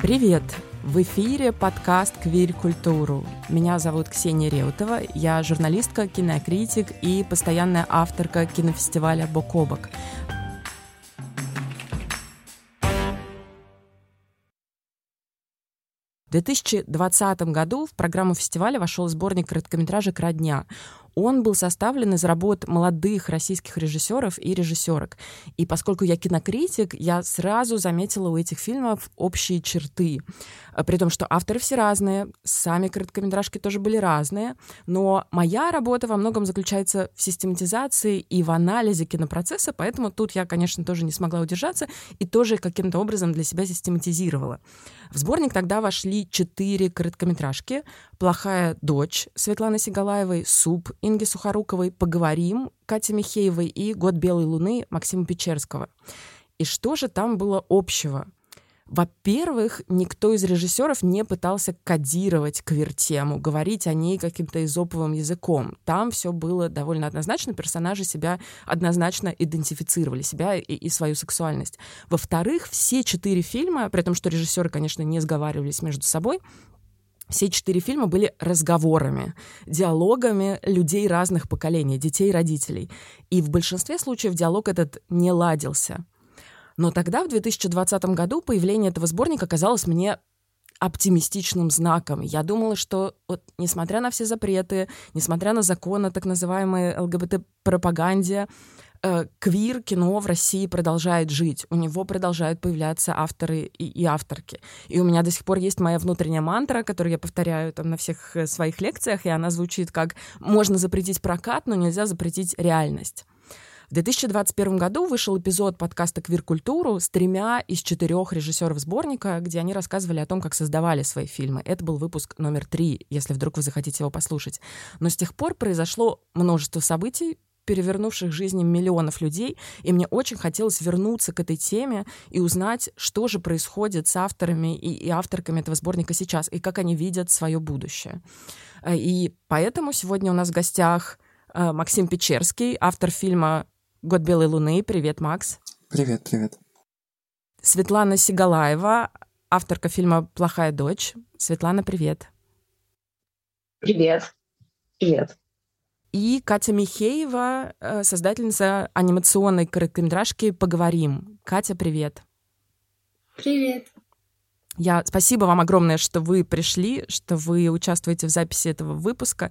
Привет! В эфире подкаст «Квирь культуру». Меня зовут Ксения Реутова, я журналистка, кинокритик и постоянная авторка кинофестиваля «Бок о бок». В 2020 году в программу фестиваля вошел сборник короткометражек «Родня». Он был составлен из работ молодых российских режиссеров и режиссерок. И поскольку я кинокритик, я сразу заметила у этих фильмов общие черты. Э, при том, что авторы все разные, сами короткометражки тоже были разные, но моя работа во многом заключается в систематизации и в анализе кинопроцесса, поэтому тут я, конечно, тоже не смогла удержаться и тоже каким-то образом для себя систематизировала. В сборник тогда вошли четыре короткометражки «Плохая дочь» Светланы Сигалаевой, «Суп» Инги Сухоруковой, «Поговорим» Кати Михеевой и «Год белой луны» Максима Печерского. И что же там было общего? Во-первых, никто из режиссеров не пытался кодировать квир-тему, говорить о ней каким-то изоповым языком. Там все было довольно однозначно, персонажи себя однозначно идентифицировали, себя и, и свою сексуальность. Во-вторых, все четыре фильма, при том, что режиссеры, конечно, не сговаривались между собой, все четыре фильма были разговорами, диалогами людей разных поколений, детей и родителей. И в большинстве случаев диалог этот не ладился. Но тогда, в 2020 году, появление этого сборника казалось мне оптимистичным знаком. Я думала, что вот, несмотря на все запреты, несмотря на закон о так называемой ЛГБТ-пропаганде, э, квир кино в России продолжает жить. У него продолжают появляться авторы и, и авторки. И у меня до сих пор есть моя внутренняя мантра, которую я повторяю там на всех э, своих лекциях, и она звучит как «можно запретить прокат, но нельзя запретить реальность». В 2021 году вышел эпизод подкаста «Квир-культуру» с тремя из четырех режиссеров сборника, где они рассказывали о том, как создавали свои фильмы. Это был выпуск номер три, если вдруг вы захотите его послушать. Но с тех пор произошло множество событий, перевернувших жизни миллионов людей, и мне очень хотелось вернуться к этой теме и узнать, что же происходит с авторами и, и авторками этого сборника сейчас, и как они видят свое будущее. Э, и поэтому сегодня у нас в гостях э, Максим Печерский, автор фильма «Год белой луны». Привет, Макс. Привет, привет. Светлана Сигалаева, авторка фильма «Плохая дочь». Светлана, привет. Привет. Привет и Катя Михеева, э, создательница анимационной короткометражки «Поговорим». Катя, привет. Привет. Я спасибо вам огромное, что вы пришли, что вы участвуете в записи этого выпуска.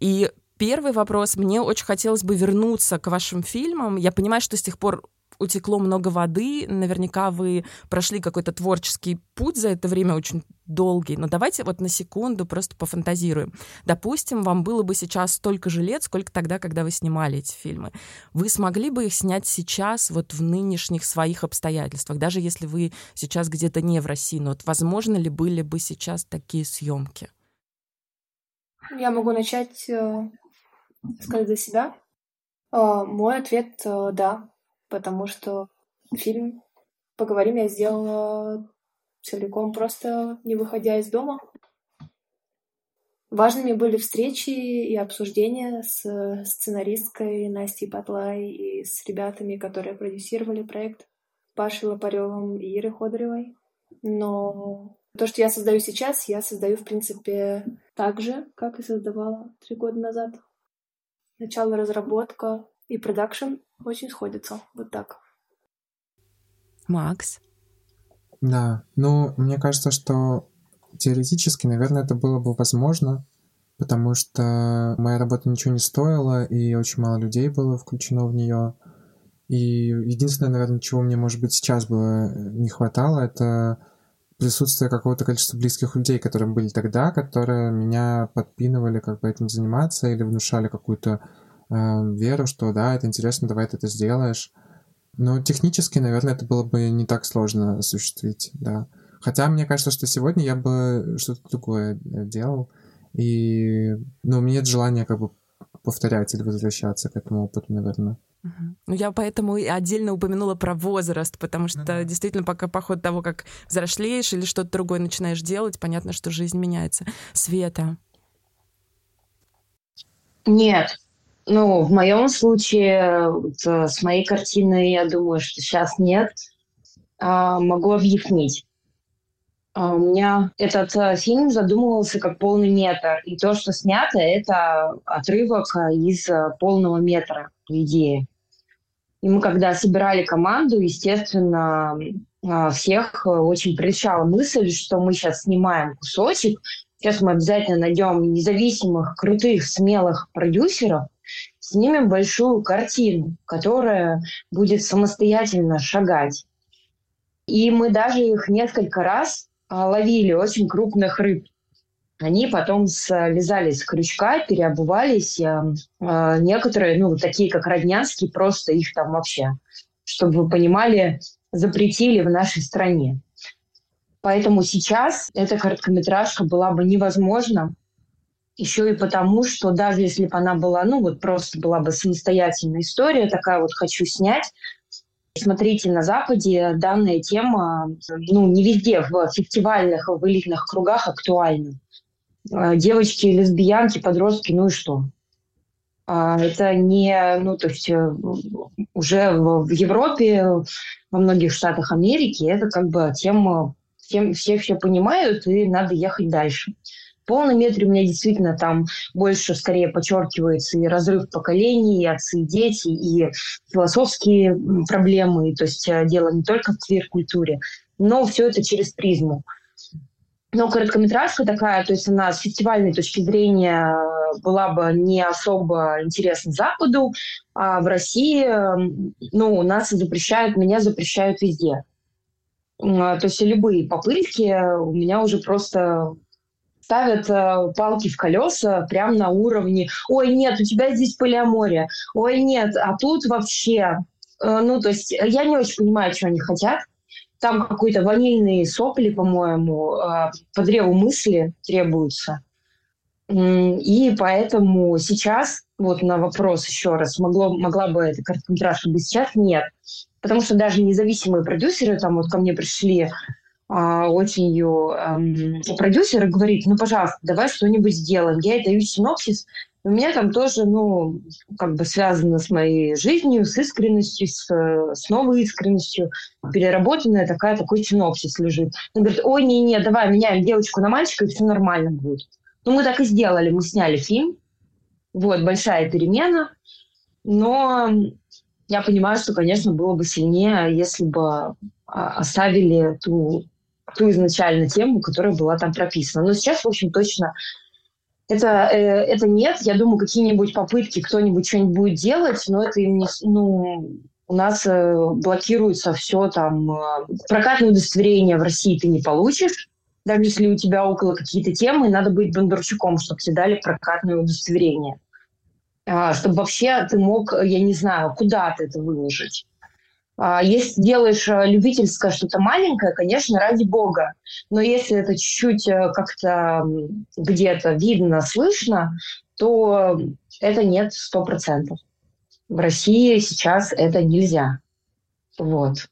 И первый вопрос. Мне очень хотелось бы вернуться к вашим фильмам. Я понимаю, что с тех пор утекло много воды, наверняка вы прошли какой-то творческий путь за это время очень долгий, но давайте вот на секунду просто пофантазируем. Допустим, вам было бы сейчас столько же лет, сколько тогда, когда вы снимали эти фильмы. Вы смогли бы их снять сейчас, вот в нынешних своих обстоятельствах, даже если вы сейчас где-то не в России, но вот возможно ли были бы сейчас такие съемки? Я могу начать э, сказать за себя. Э, мой ответ э, да потому что фильм «Поговорим» я сделала целиком, просто не выходя из дома. Важными были встречи и обсуждения с сценаристкой Настей Батлай и с ребятами, которые продюсировали проект Пашей Лопаревым и Ирой Ходоревой. Но то, что я создаю сейчас, я создаю, в принципе, так же, как и создавала три года назад. Начало разработка и продакшн очень сходятся. Вот так. Макс? Да, ну, мне кажется, что теоретически, наверное, это было бы возможно, потому что моя работа ничего не стоила, и очень мало людей было включено в нее. И единственное, наверное, чего мне, может быть, сейчас было не хватало, это присутствие какого-то количества близких людей, которые были тогда, которые меня подпинывали как бы этим заниматься или внушали какую-то э, веру, что да, это интересно, давай ты это сделаешь. Но технически, наверное, это было бы не так сложно осуществить, да. Хотя мне кажется, что сегодня я бы что-то другое э, делал. И, ну, у меня нет желания как бы повторять или возвращаться к этому опыту, наверное. Ну, я поэтому и отдельно упомянула про возраст, потому что mm-hmm. действительно пока по ходу того, как взрослеешь или что-то другое начинаешь делать, понятно, что жизнь меняется. Света. Нет, ну, в моем случае, э, с моей картиной, я думаю, что сейчас нет. А, могу объяснить. А у меня этот э, фильм задумывался как полный метр. И то, что снято, это отрывок из э, полного метра, по идее. И мы, когда собирали команду, естественно, всех очень прельщала мысль, что мы сейчас снимаем кусочек, сейчас мы обязательно найдем независимых, крутых, смелых продюсеров, снимем большую картину, которая будет самостоятельно шагать. И мы даже их несколько раз а, ловили, очень крупных рыб. Они потом слезали с крючка, переобувались. А, а, некоторые, ну, такие как Роднянский, просто их там вообще, чтобы вы понимали, запретили в нашей стране. Поэтому сейчас эта короткометражка была бы невозможна, еще и потому, что даже если бы она была, ну вот просто была бы самостоятельная история, такая вот хочу снять, Смотрите, на Западе данная тема, ну, не везде, в фестивальных, в элитных кругах актуальна. А, девочки, лесбиянки, подростки, ну и что? А, это не, ну, то есть э, уже в Европе, во многих штатах Америки, это как бы тема, всем, все все понимают, и надо ехать дальше полном метре у меня действительно там больше скорее подчеркивается и разрыв поколений, и отцы, и дети, и философские проблемы. То есть э, дело не только в квир-культуре, но все это через призму. Но короткометражка такая, то есть она с фестивальной точки зрения была бы не особо интересна Западу, а в России, ну, у нас запрещают, меня запрещают везде. То есть любые попытки у меня уже просто ставят э, палки в колеса прямо на уровне «Ой, нет, у тебя здесь полиамория», «Ой, нет, а тут вообще...» э, Ну, то есть я не очень понимаю, что они хотят. Там какой-то ванильные сопли, по-моему, э, по древу мысли требуются. И поэтому сейчас, вот на вопрос еще раз, могло, могла бы эта короткометражка быть сейчас? Нет. Потому что даже независимые продюсеры, там вот ко мне пришли а, осенью эм, продюсер говорит, ну, пожалуйста, давай что-нибудь сделаем. Я ей даю синопсис. У меня там тоже, ну, как бы связано с моей жизнью, с искренностью, с, с новой искренностью. Переработанная такая, такой синопсис лежит. Он говорит, ой, не-не, давай меняем девочку на мальчика, и все нормально будет. Ну, мы так и сделали. Мы сняли фильм. Вот, большая перемена. Но я понимаю, что, конечно, было бы сильнее, если бы а, оставили ту ту изначально тему, которая была там прописана. Но сейчас, в общем, точно это, э, это нет. Я думаю, какие-нибудь попытки кто-нибудь что-нибудь будет делать, но это им не... Ну, у нас э, блокируется все там. Э, прокатное удостоверение в России ты не получишь. Даже если у тебя около какие-то темы, надо быть Бондарчуком, чтобы тебе дали прокатное удостоверение. А, чтобы вообще ты мог, я не знаю, куда ты это выложить. А, если делаешь э, любительское что-то маленькое, конечно, ради бога. Но если это чуть-чуть э, как-то где-то видно, слышно, то это нет сто процентов. В России сейчас это нельзя. Вот.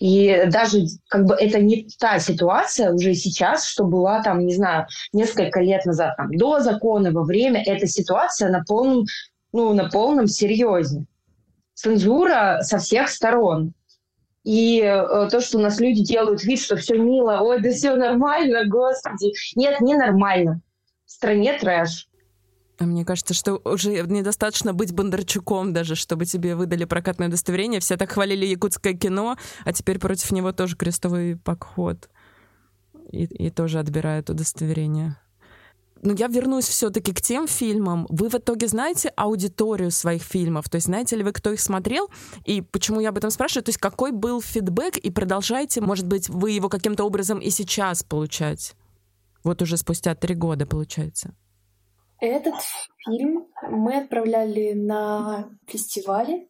И даже как бы это не та ситуация уже сейчас, что была там, не знаю, несколько лет назад, там, до закона, во время, эта ситуация на полном, ну, на полном серьезе цензура со всех сторон. И э, то, что у нас люди делают вид, что все мило, ой, да все нормально, господи. Нет, не нормально. В стране трэш. А мне кажется, что уже недостаточно быть Бондарчуком даже, чтобы тебе выдали прокатное удостоверение. Все так хвалили якутское кино, а теперь против него тоже крестовый поход. И, и тоже отбирают удостоверение ну, я вернусь все-таки к тем фильмам. Вы в итоге знаете аудиторию своих фильмов? То есть знаете ли вы, кто их смотрел? И почему я об этом спрашиваю? То есть какой был фидбэк? И продолжаете, может быть, вы его каким-то образом и сейчас получать? Вот уже спустя три года, получается. Этот фильм мы отправляли на фестивали,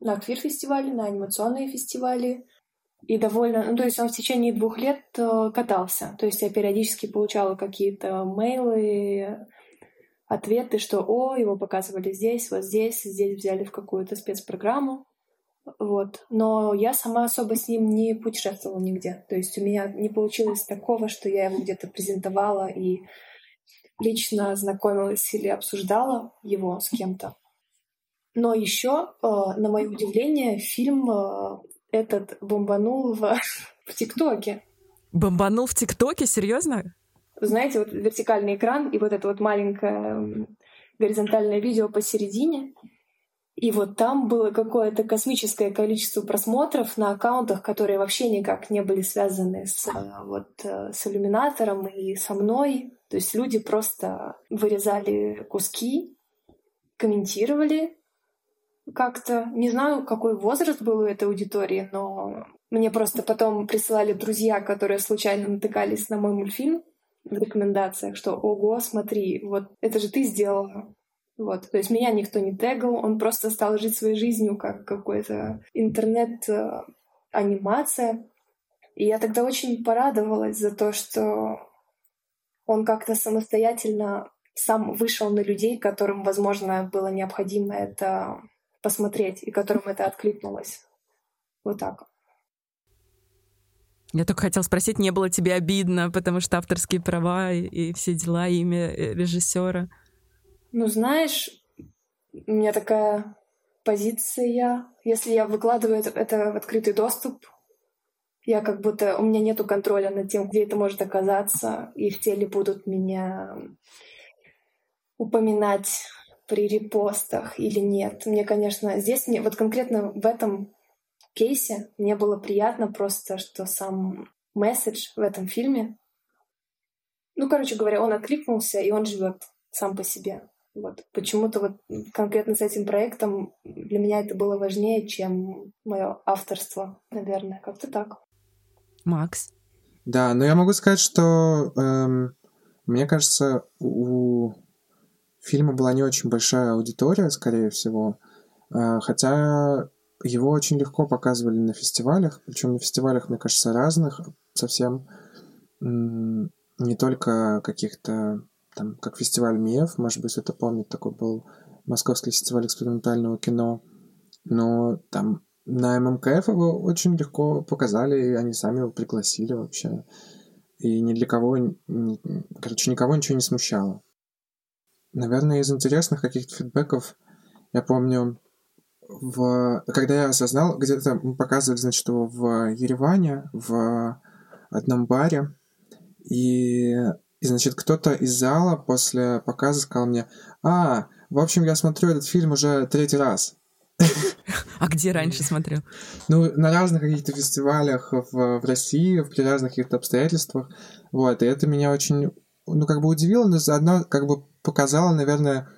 на квир-фестивали, на анимационные фестивали. И довольно, ну, то есть он в течение двух лет э, катался. То есть я периодически получала какие-то мейлы, ответы, что «О, его показывали здесь, вот здесь, здесь взяли в какую-то спецпрограмму». Вот. Но я сама особо с ним не путешествовала нигде. То есть у меня не получилось такого, что я его где-то презентовала и лично знакомилась или обсуждала его с кем-то. Но еще, э, на мое удивление, фильм э, этот бомбанул в, в ТикТоке. Бомбанул в ТикТоке? Серьезно? Знаете, вот вертикальный экран и вот это вот маленькое горизонтальное видео посередине. И вот там было какое-то космическое количество просмотров на аккаунтах, которые вообще никак не были связаны с, э, вот, с иллюминатором и со мной. То есть люди просто вырезали куски, комментировали как-то. Не знаю, какой возраст был у этой аудитории, но мне просто потом присылали друзья, которые случайно натыкались на мой мультфильм в рекомендациях, что «Ого, смотри, вот это же ты сделала». Вот, то есть меня никто не тегал, он просто стал жить своей жизнью как какой-то интернет-анимация. Э, И я тогда очень порадовалась за то, что он как-то самостоятельно сам вышел на людей, которым, возможно, было необходимо это посмотреть, и которым это откликнулось. Вот так. Я только хотел спросить, не было тебе обидно, потому что авторские права и, и все дела, имя э, режиссера. Ну, знаешь, у меня такая позиция. Если я выкладываю это, это в открытый доступ, я как будто... У меня нету контроля над тем, где это может оказаться, и в теле будут меня упоминать при репостах или нет. Мне, конечно, здесь мне вот конкретно в этом кейсе мне было приятно просто, что сам месседж в этом фильме, ну, короче говоря, он откликнулся, и он живет сам по себе. Вот. Почему-то вот конкретно с этим проектом для меня это было важнее, чем мое авторство, наверное. Как-то так. Макс? Да, но я могу сказать, что эм, мне кажется, у фильма была не очень большая аудитория, скорее всего. Э, хотя его очень легко показывали на фестивалях, причем на фестивалях, мне кажется, разных, совсем не только каких-то там, как фестиваль МИЭФ, может быть, это помнит, такой был Московский фестиваль экспериментального кино, но там на ММКФ его очень легко показали, и они сами его пригласили вообще. И ни для кого, ни, короче, никого ничего не смущало. Наверное, из интересных каких-то фидбэков, я помню, в... когда я осознал, где-то показывали, значит, его в Ереване, в одном баре, и, и значит, кто-то из зала после показа сказал мне, а, в общем, я смотрю этот фильм уже третий раз. А где раньше смотрел? Ну, на разных каких-то фестивалях в, в России, при разных каких-то обстоятельствах. Вот, и это меня очень, ну, как бы удивило, но заодно как бы показало, наверное,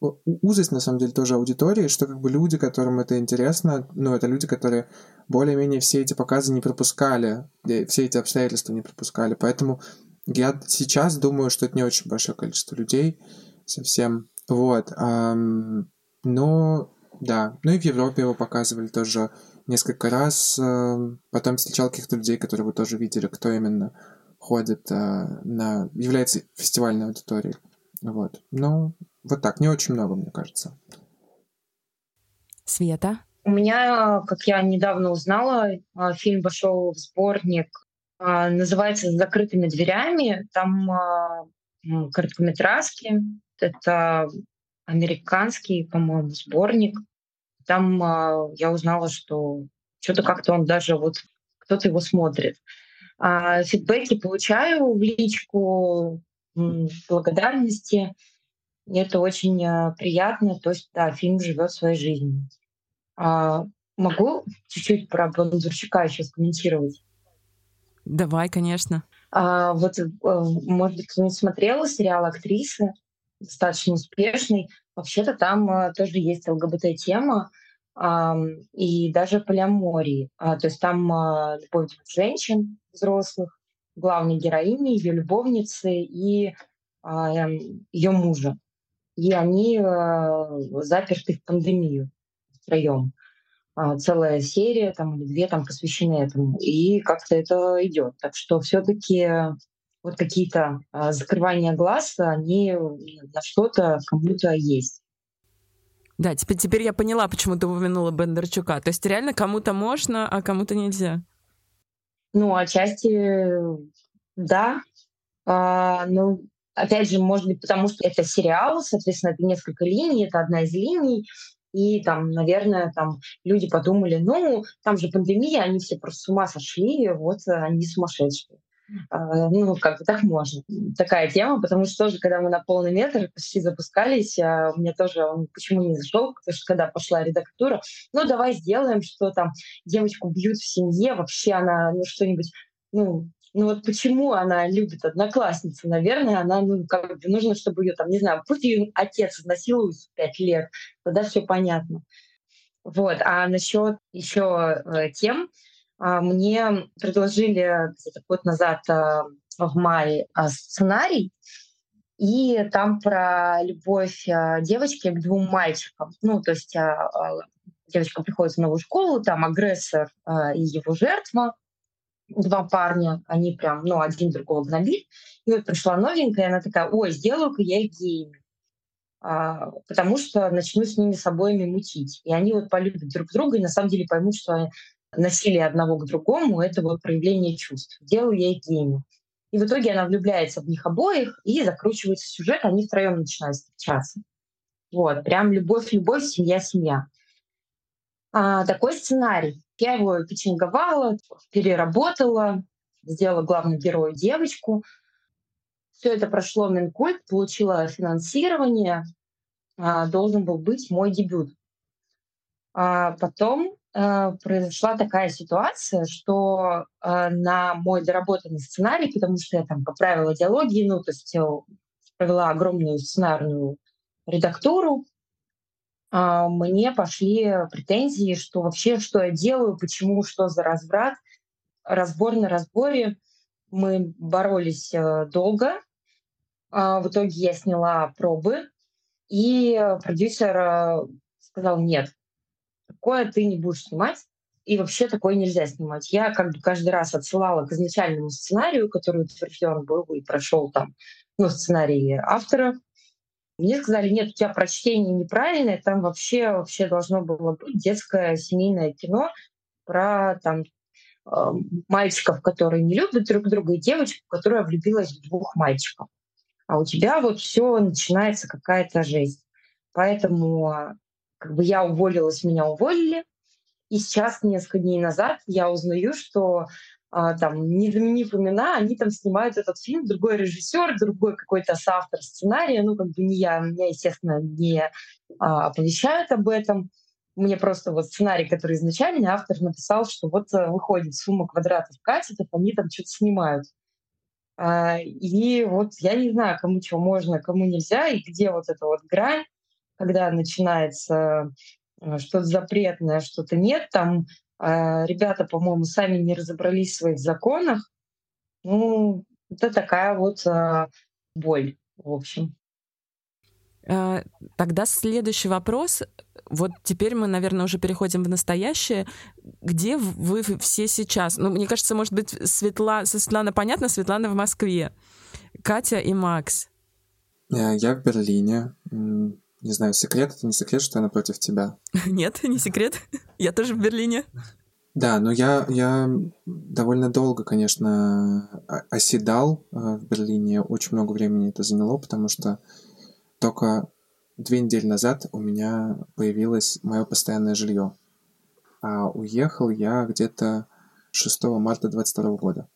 узость, на самом деле, тоже аудитории, что как бы люди, которым это интересно, ну, это люди, которые более-менее все эти показы не пропускали, все эти обстоятельства не пропускали. Поэтому я сейчас думаю, что это не очень большое количество людей совсем. Вот. Но, да. Ну и в Европе его показывали тоже несколько раз. Потом встречал каких-то людей, которые вы тоже видели, кто именно ходит а, на... является фестивальной аудиторией. Вот. Но вот так, не очень много, мне кажется. Света? У меня, как я недавно узнала, а, фильм вошел в сборник, а, называется «С закрытыми дверями». Там короткометражки. Это американский, по-моему, сборник. Там я узнала, что что-то как-то он даже вот кто-то его смотрит. Фидбэки получаю в личку, благодарности. Это очень э, приятно. То есть, да, фильм живет своей жизнью. А, могу чуть-чуть про Бондарчука еще комментировать? Давай, конечно. А, вот, э, может быть, кто-нибудь смотрел сериал «Актрисы», достаточно успешный. Вообще-то там а, тоже есть ЛГБТ-тема а, и даже полиамории. А, то есть там а, любовь женщин взрослых, главной героини, ее любовницы и а, ее мужа и они э, заперты в пандемию втроем. А, целая серия там или две там посвящены этому, и как-то это идет. Так что все-таки вот какие-то а, закрывания глаз, они на что-то кому-то есть. Да, теперь, теперь я поняла, почему ты упомянула Бондарчука. То есть реально кому-то можно, а кому-то нельзя. Ну, отчасти да. А, ну, Опять же, может быть, потому что это сериал, соответственно, это несколько линий, это одна из линий. И там, наверное, там люди подумали, ну, там же пандемия, они все просто с ума сошли, вот они сумасшедшие. А, ну, как бы так можно. Такая тема, потому что тоже, когда мы на полный метр почти запускались, а, мне тоже он почему не зашел, потому что когда пошла редактура, ну, давай сделаем, что там девочку бьют в семье, вообще она, ну, что-нибудь, ну, ну вот почему она любит одноклассницу? Наверное, она, ну, как бы нужно, чтобы ее там, не знаю, пусть ее отец изнасилует в пять лет, тогда все понятно. Вот. А насчет еще э, тем, мне предложили год назад а, в мае а, сценарий, и там про любовь девочки к двум мальчикам. Ну, то есть девочка приходит в новую школу, там агрессор и его жертва, два парня, они прям, ну, один другого гнобит. И вот пришла новенькая, и она такая, ой, сделаю-ка я их геями. А, потому что начну с ними с обоими мутить. И они вот полюбят друг друга и на самом деле поймут, что насилие одного к другому — это вот проявление чувств. Делаю я их гений. И в итоге она влюбляется в них обоих, и закручивается сюжет, они втроем начинают встречаться. Вот, прям любовь-любовь, семья-семья. А, такой сценарий. Я его печенговала, переработала, сделала главную герою девочку. Все это прошло Минкульт, получила финансирование. А, должен был быть мой дебют. А потом произошла такая ситуация, что э, на мой доработанный сценарий, потому что я там поправила диалоги, ну, то есть э, провела огромную сценарную редактуру, э, мне пошли претензии, что вообще, что я делаю, почему, что за разврат. Разбор на разборе. Мы боролись э, долго. Э, в итоге я сняла пробы, и продюсер э, сказал, нет, такое ты не будешь снимать, и вообще такое нельзя снимать. Я как бы каждый раз отсылала к изначальному сценарию, который утвержден был и прошел там, ну, сценарий автора. Мне сказали, нет, у тебя прочтение неправильное, там вообще, вообще должно было быть детское семейное кино про там мальчиков, которые не любят друг друга, и девочку, которая влюбилась в двух мальчиков. А у тебя вот все начинается какая-то жизнь. Поэтому как бы я уволилась, меня уволили. И сейчас, несколько дней назад, я узнаю, что а, там, не заменив имена, они там снимают этот фильм, другой режиссер, другой какой-то соавтор сценария, ну, как бы не я, меня, естественно, не а, оповещают об этом. Мне просто вот сценарий, который изначально автор написал, что вот э, выходит сумма квадратов катетов, они там что-то снимают. А, и вот я не знаю, кому чего можно, кому нельзя, и где вот эта вот грань, когда начинается э, что-то запретное, что-то нет, там э, ребята, по-моему, сами не разобрались в своих законах. Ну, это такая вот э, боль, в общем. Тогда следующий вопрос. Вот теперь мы, наверное, уже переходим в настоящее. Где вы все сейчас? Ну, мне кажется, может быть, Светла... Светлана понятно, Светлана в Москве. Катя и Макс. Я в Берлине. Не знаю, секрет это не секрет, что я напротив тебя. Нет, не секрет. Я тоже в Берлине. Да, но я, я довольно долго, конечно, оседал э, в Берлине. Очень много времени это заняло, потому что только две недели назад у меня появилось мое постоянное жилье. А уехал я где-то 6 марта 22 года.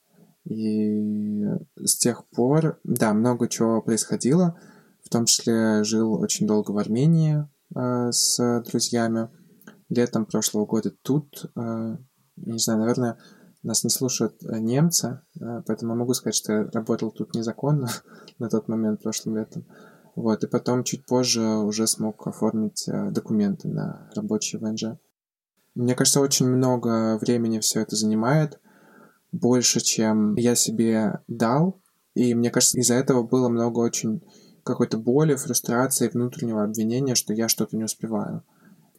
И с тех пор, да, много чего происходило. В том числе жил очень долго в Армении э, с друзьями. Летом прошлого года тут, э, не знаю, наверное, нас не слушают э, немцы, э, поэтому могу сказать, что я работал тут незаконно на тот момент прошлым летом. Вот, и потом чуть позже уже смог оформить документы на рабочий ВНЖ. Мне кажется, очень много времени все это занимает, больше, чем я себе дал, и мне кажется, из-за этого было много очень какой-то боли, фрустрации, внутреннего обвинения, что я что-то не успеваю.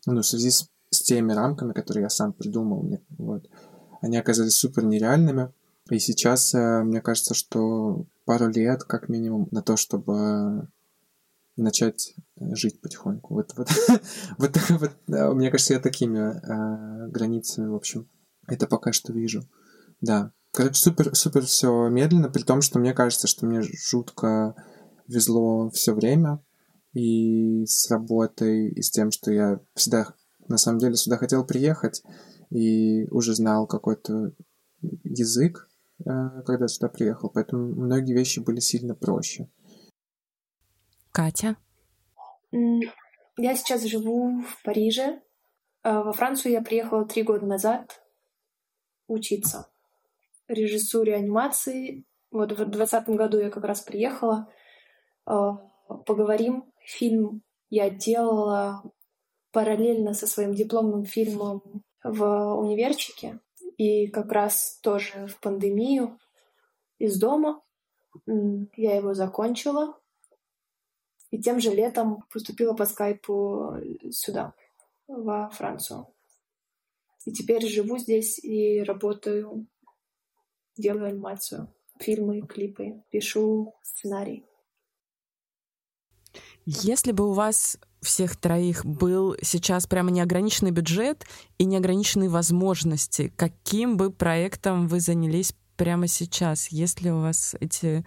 Ну, в связи с, с теми рамками, которые я сам придумал, мне, вот, они оказались супер нереальными. И сейчас э, мне кажется, что пару лет, как минимум, на то, чтобы начать жить потихоньку. Вот, вот, вот, вот мне кажется, я такими э, границами, в общем, это пока что вижу. Да. Короче, супер, супер все медленно, при том, что мне кажется, что мне жутко везло все время. И с работой, и с тем, что я всегда, на самом деле, сюда хотел приехать, и уже знал какой-то язык, э, когда сюда приехал, поэтому многие вещи были сильно проще. Катя? Я сейчас живу в Париже. А во Францию я приехала три года назад учиться режиссуре анимации. Вот в 2020 году я как раз приехала. А, поговорим. Фильм я делала параллельно со своим дипломным фильмом в универчике. И как раз тоже в пандемию из дома. Я его закончила. И тем же летом поступила по скайпу сюда, во Францию. И теперь живу здесь и работаю, делаю анимацию, фильмы, клипы, пишу сценарий. Если бы у вас всех троих был сейчас прямо неограниченный бюджет и неограниченные возможности, каким бы проектом вы занялись прямо сейчас? Есть ли у вас эти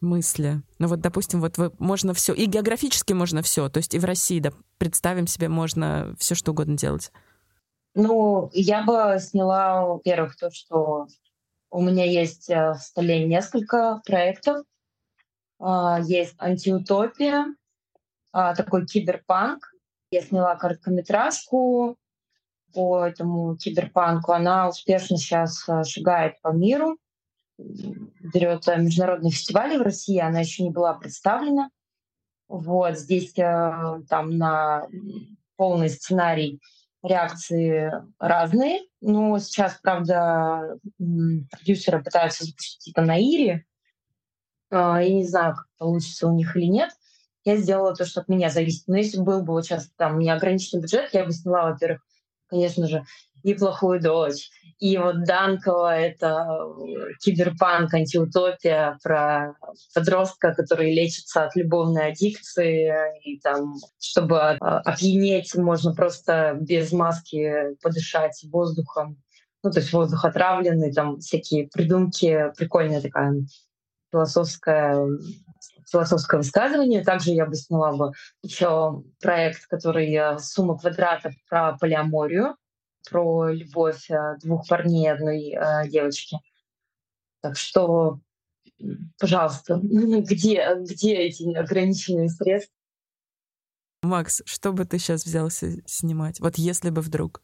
мысли? Ну вот, допустим, вот вы, можно все, и географически можно все, то есть и в России, да, представим себе, можно все что угодно делать. Ну, я бы сняла, во-первых, то, что у меня есть э, в столе несколько проектов. А, есть антиутопия, такой киберпанк. Я сняла короткометражку по этому киберпанку. Она успешно сейчас э, шагает по миру берет э, международные фестивали в России, она еще не была представлена. Вот здесь там на полный сценарий реакции разные. Но сейчас, правда, продюсеры пытаются запустить это на Ире. А, я не знаю, как получится у них или нет. Я сделала то, что от меня зависит. Но если был бы сейчас там неограниченный бюджет, я бы сняла, во-первых, конечно же, и плохую дочь. И вот Данкова — это э, киберпанк, антиутопия про подростка, который лечится от любовной аддикции. И там, чтобы э, опьянеть, можно просто без маски подышать воздухом. Ну, то есть воздух отравленный, там всякие придумки. Прикольная такая философская философское высказывание. Также я бы сняла бы еще проект, который э, «Сумма квадратов» про полиаморию, про любовь э, двух парней и одной э, девочки. Так что, пожалуйста, где, где эти ограниченные средства? Макс, что бы ты сейчас взялся снимать? Вот если бы вдруг.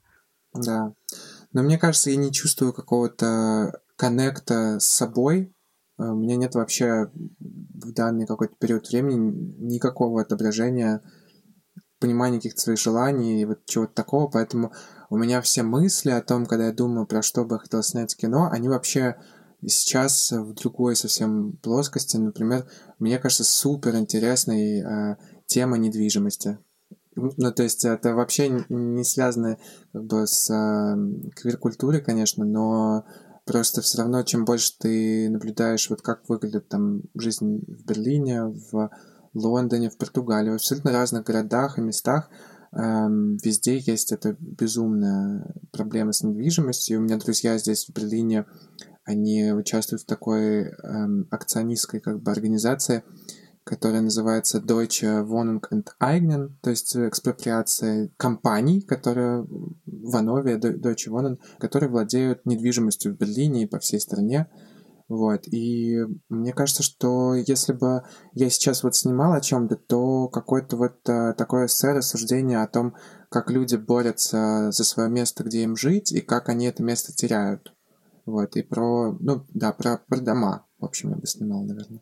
Да. Но мне кажется, я не чувствую какого-то коннекта с собой, у меня нет вообще в данный какой-то период времени никакого отображения понимания каких-то своих желаний и вот чего-то такого, поэтому у меня все мысли о том, когда я думаю, про что бы я хотел снять кино, они вообще сейчас в другой совсем плоскости. Например, мне кажется, супер интересной э, тема недвижимости. Ну, то есть это вообще не связано как бы с э, квир-культурой, конечно, но Просто все равно, чем больше ты наблюдаешь, вот как выглядит там жизнь в Берлине, в Лондоне, в Португалии, в абсолютно разных городах и местах, эм, везде есть эта безумная проблема с недвижимостью. У меня друзья здесь в Берлине, они участвуют в такой эм, акционистской как бы организации, которая называется Deutsche Wohnung Enteignen, то есть экспроприация компаний, которые в Анове, Deutsche Wohnung, которые владеют недвижимостью в Берлине и по всей стране. Вот. И мне кажется, что если бы я сейчас вот снимал о чем-то, то какое-то вот а, такое эссе, рассуждение о том, как люди борются за свое место, где им жить, и как они это место теряют. Вот. И про, ну, да, про, про дома, в общем, я бы снимал, наверное.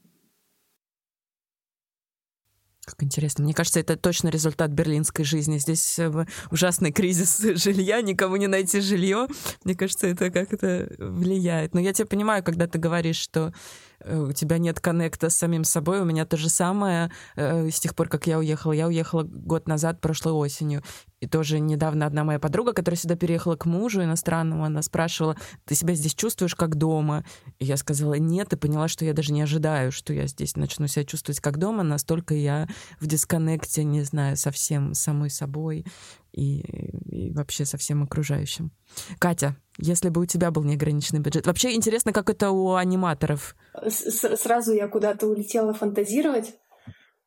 Как интересно. Мне кажется, это точно результат берлинской жизни. Здесь э, ужасный кризис жилья, никому не найти жилье. Мне кажется, это как-то влияет. Но я тебя понимаю, когда ты говоришь, что у тебя нет коннекта с самим собой. У меня то же самое э, с тех пор, как я уехала. Я уехала год назад, прошлой осенью. И тоже недавно одна моя подруга, которая сюда переехала к мужу иностранному, она спрашивала, ты себя здесь чувствуешь как дома? И я сказала нет, и поняла, что я даже не ожидаю, что я здесь начну себя чувствовать как дома, настолько я в дисконнекте, не знаю, совсем самой собой и, и вообще со всем окружающим. Катя, если бы у тебя был неограниченный бюджет. Вообще интересно, как это у аниматоров. С Сразу я куда-то улетела фантазировать.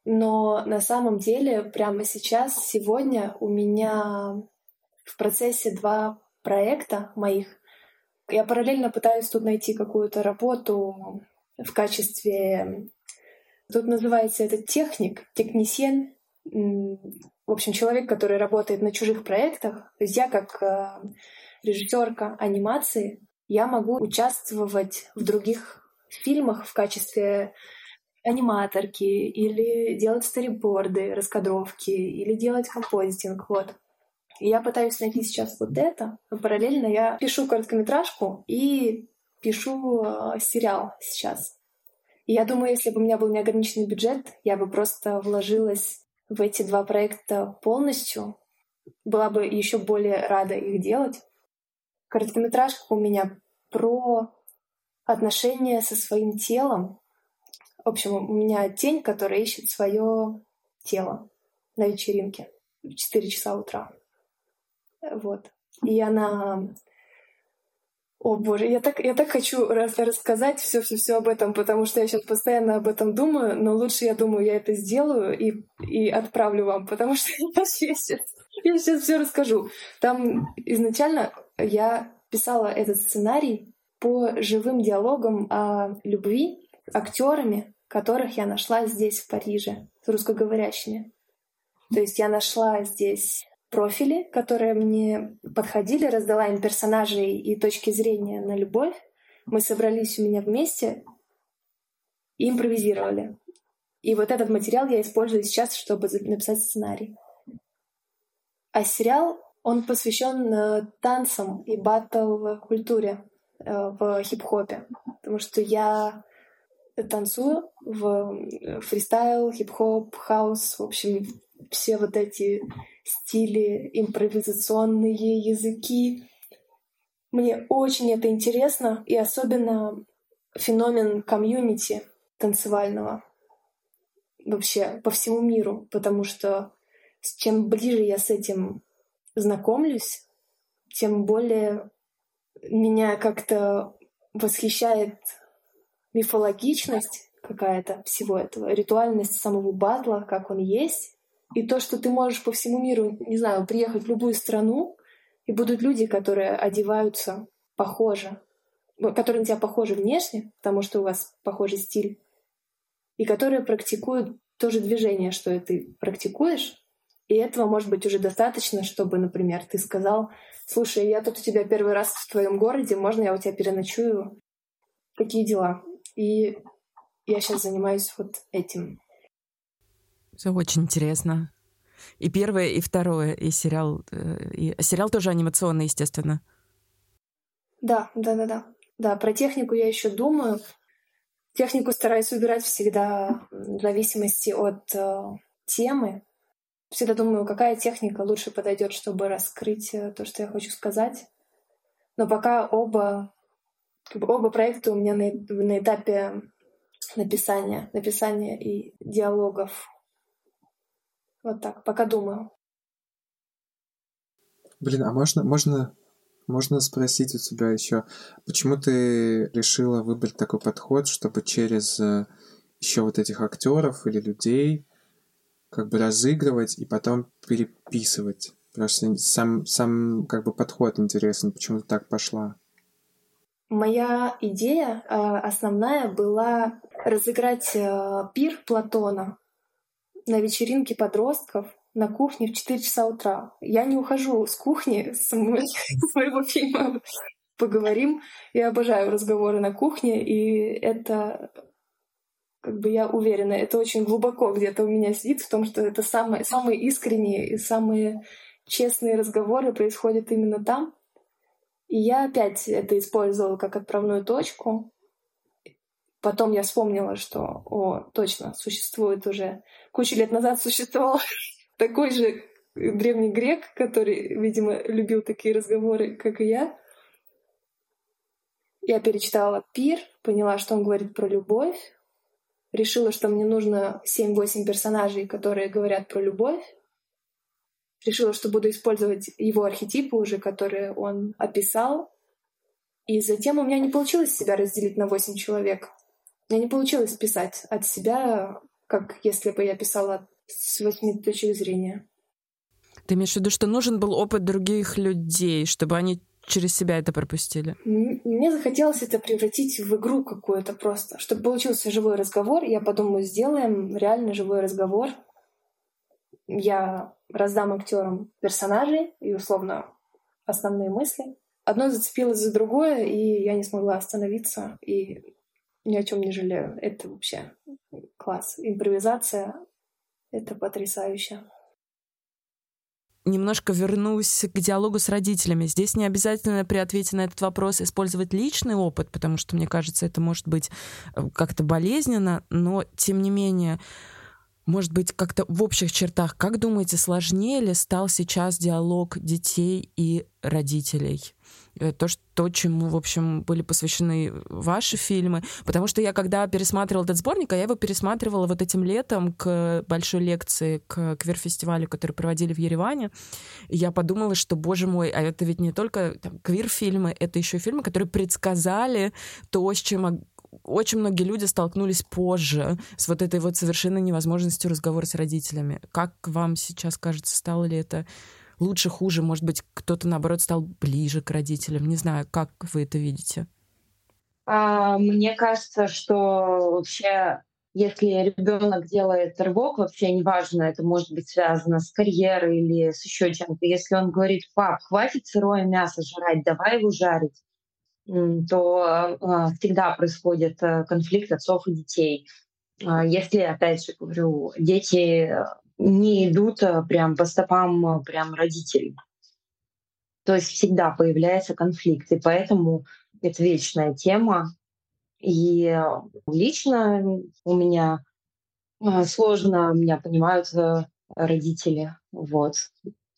Но на самом деле прямо сейчас, сегодня у меня в процессе два проекта моих. Я параллельно пытаюсь тут найти какую-то работу в качестве... Тут называется это техник, технисен. В общем, человек, который работает на чужих проектах. То есть я как э, режиссерка анимации, я могу участвовать в других фильмах в качестве аниматорки или делать стариборды, раскадровки или делать композитинг. Вот. И я пытаюсь найти сейчас вот это. Но параллельно я пишу короткометражку и пишу э, сериал сейчас. И я думаю, если бы у меня был неограниченный бюджет, я бы просто вложилась в эти два проекта полностью. Была бы еще более рада их делать. Короткометражка у меня про отношения со своим телом. В общем, у меня тень, которая ищет свое тело на вечеринке в 4 часа утра. Вот. И она... О боже, я так, я так хочу рас рассказать все, все, все об этом, потому что я сейчас постоянно об этом думаю, но лучше я думаю, я это сделаю и, и отправлю вам, потому что я сейчас, я сейчас все расскажу. Там изначально я писала этот сценарий по живым диалогам о любви актерами, которых я нашла здесь, в Париже, с русскоговорящими. То есть я нашла здесь профили, которые мне подходили, раздала им персонажей и точки зрения на любовь. Мы собрались у меня вместе и импровизировали. И вот этот материал я использую сейчас, чтобы написать сценарий. А сериал, он посвящен э, танцам и батл-культуре э, в хип-хопе. Потому что я танцую в э, фристайл, хип-хоп, хаус, в общем, все вот эти стили, импровизационные языки. Мне очень это интересно, и особенно феномен комьюнити танцевального вообще по всему миру, потому что чем ближе я с этим знакомлюсь, тем более меня как-то восхищает мифологичность какая-то всего этого, ритуальность самого батла, как он есть, и то, что ты можешь по всему миру, не знаю, приехать в любую страну, и будут люди, которые одеваются похоже, которые на тебя похожи внешне, потому что у вас похожий стиль, и которые практикуют то же движение, что и ты практикуешь, и этого может быть уже достаточно, чтобы, например, ты сказал, слушай, я тут у тебя первый раз в твоем городе, можно я у тебя переночую? Какие дела? И я сейчас занимаюсь вот этим. Все очень интересно. И первое, и второе, и сериал. Э, и... Сериал тоже анимационный, естественно. Да, да, да, да. Да, про технику я еще думаю. Технику стараюсь выбирать всегда в зависимости от э, темы. Всегда думаю, какая техника лучше подойдет, чтобы раскрыть э, то, что я хочу сказать. Но пока оба, оба проекта у меня на, на этапе написания, написания и диалогов вот так, пока думаю. Блин, а можно, можно, можно спросить у тебя еще, почему ты решила выбрать такой подход, чтобы через э, еще вот этих актеров или людей как бы разыгрывать и потом переписывать? Просто сам, сам как бы подход интересен, почему ты так пошла? Моя идея э, основная была разыграть э, пир Платона на вечеринке подростков на кухне в 4 часа утра. Я не ухожу с кухни с своего фильма поговорим. Я обожаю разговоры на кухне, и это, как бы я уверена, это очень глубоко где-то у меня сидит в том, что это самые, самые искренние и самые честные разговоры происходят именно там. И я опять это использовала как отправную точку. Потом я вспомнила, что, о, точно, существует уже, кучу лет назад существовал такой же древний грек, который, видимо, любил такие разговоры, как и я. Я перечитала «Пир», поняла, что он говорит про любовь, решила, что мне нужно 7-8 персонажей, которые говорят про любовь, решила, что буду использовать его архетипы уже, которые он описал, и затем у меня не получилось себя разделить на 8 человек. Мне не получилось писать от себя как если бы я писала с восьми точек зрения. Ты имеешь в виду, что нужен был опыт других людей, чтобы они через себя это пропустили? Мне захотелось это превратить в игру какую-то просто. Чтобы получился живой разговор, я подумаю, сделаем реально живой разговор. Я раздам актерам персонажей и условно основные мысли. Одно зацепилось за другое, и я не смогла остановиться, и ни о чем не жалею. Это вообще класс. Импровизация — это потрясающе немножко вернусь к диалогу с родителями. Здесь не обязательно при ответе на этот вопрос использовать личный опыт, потому что, мне кажется, это может быть э, как-то болезненно, но, тем не менее, может быть, как-то в общих чертах, как думаете, сложнее ли стал сейчас диалог детей и родителей? Э, то, что, чему, в общем, были посвящены ваши фильмы. Потому что я, когда пересматривала этот сборник, а я его пересматривала вот этим летом к большой лекции, к квир-фестивалю, который проводили в Ереване, я подумала, что, боже мой, а это ведь не только там, квир-фильмы, это еще фильмы, которые предсказали то, с чем очень многие люди столкнулись позже с вот этой вот совершенно невозможностью разговора с родителями. Как вам сейчас кажется, стало ли это лучше, хуже, может быть, кто-то, наоборот, стал ближе к родителям. Не знаю, как вы это видите? А, мне кажется, что вообще, если ребенок делает рывок, вообще неважно, это может быть связано с карьерой или с еще чем-то. Если он говорит, пап, хватит сырое мясо жрать, давай его жарить, то а, всегда происходит э, конфликт отцов и детей. А, если, опять же говорю, дети не идут э, прям по стопам э, прям родителей. То есть всегда появляется конфликт, и поэтому это вечная тема. И э, лично у меня сложно, меня понимают родители, вот.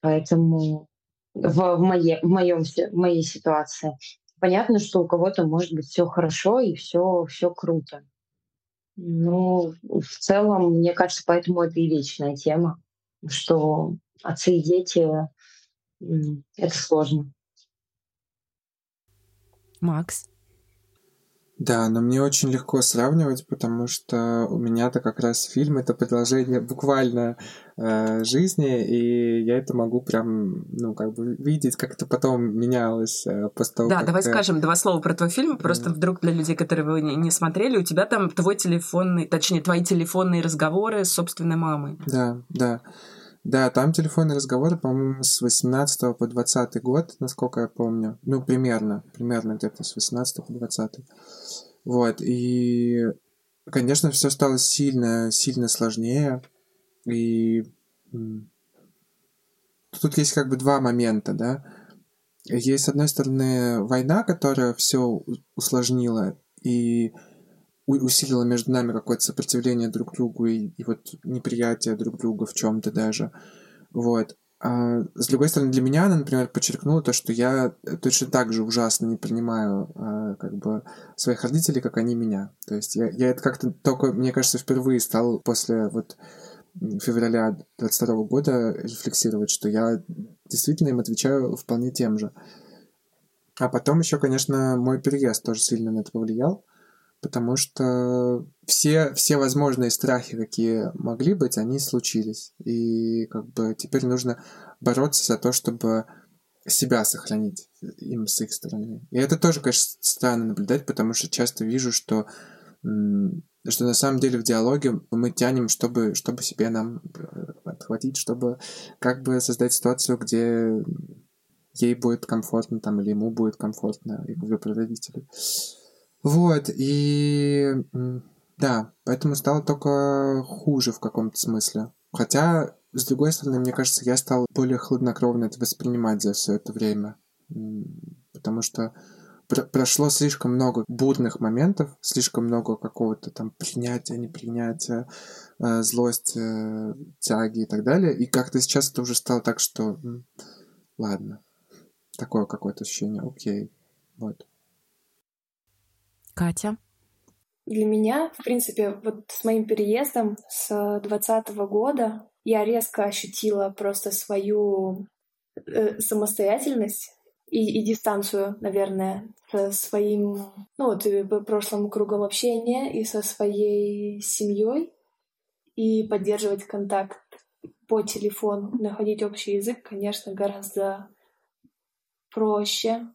Поэтому в, моей, в, моем, в моей ситуации понятно, что у кого-то может быть все хорошо и все, все круто. Ну, в целом, мне кажется, поэтому это и вечная тема, что отцы и дети — это сложно. Макс? Да, но мне очень легко сравнивать, потому что у меня-то как раз фильм это продолжение буквально э, жизни, и я это могу прям, ну, как бы видеть, как это потом менялось э, после того, Да, как давай ты... скажем два слова про твой фильм, просто mm. вдруг для людей, которые его не, не смотрели, у тебя там твой телефонный, точнее, твои телефонные разговоры с собственной мамой. Да, да. Да, там телефонные разговоры, по-моему, с 18 по 20 год, насколько я помню. Ну, примерно, примерно где-то с 18 по 20. Вот, и, конечно, все стало сильно, сильно сложнее. И тут есть как бы два момента, да. Есть, с одной стороны, война, которая все усложнила и усилила между нами какое-то сопротивление друг другу и, и вот неприятие друг друга в чем-то даже. Вот. А, с другой стороны, для меня она, например, подчеркнула то, что я точно так же ужасно не принимаю а, как бы своих родителей, как они меня. То есть я, я это как-то только, мне кажется, впервые стал после вот февраля 22 года рефлексировать, что я действительно им отвечаю вполне тем же. А потом еще, конечно, мой переезд тоже сильно на это повлиял потому что все, все возможные страхи, какие могли быть, они случились. И как бы теперь нужно бороться за то, чтобы себя сохранить им с их стороны. И это тоже, конечно, странно наблюдать, потому что часто вижу, что, что на самом деле в диалоге мы тянем, чтобы, чтобы себе нам э, отхватить, чтобы как бы создать ситуацию, где ей будет комфортно там, или ему будет комфортно, и выбор родителей. Вот, и да, поэтому стало только хуже в каком-то смысле. Хотя, с другой стороны, мне кажется, я стал более хладнокровно это воспринимать за все это время. Потому что пр прошло слишком много бурных моментов, слишком много какого-то там принятия, непринятия, э, злости, э, тяги и так далее. И как-то сейчас это уже стало так, что ладно, такое какое-то ощущение, окей, вот. Катя? Для меня, в принципе, вот с моим переездом с двадцатого года я резко ощутила просто свою э, самостоятельность и, и дистанцию, наверное, со своим, ну вот, прошлым кругом общения и со своей семьей. и поддерживать контакт по телефону, находить общий язык, конечно, гораздо проще,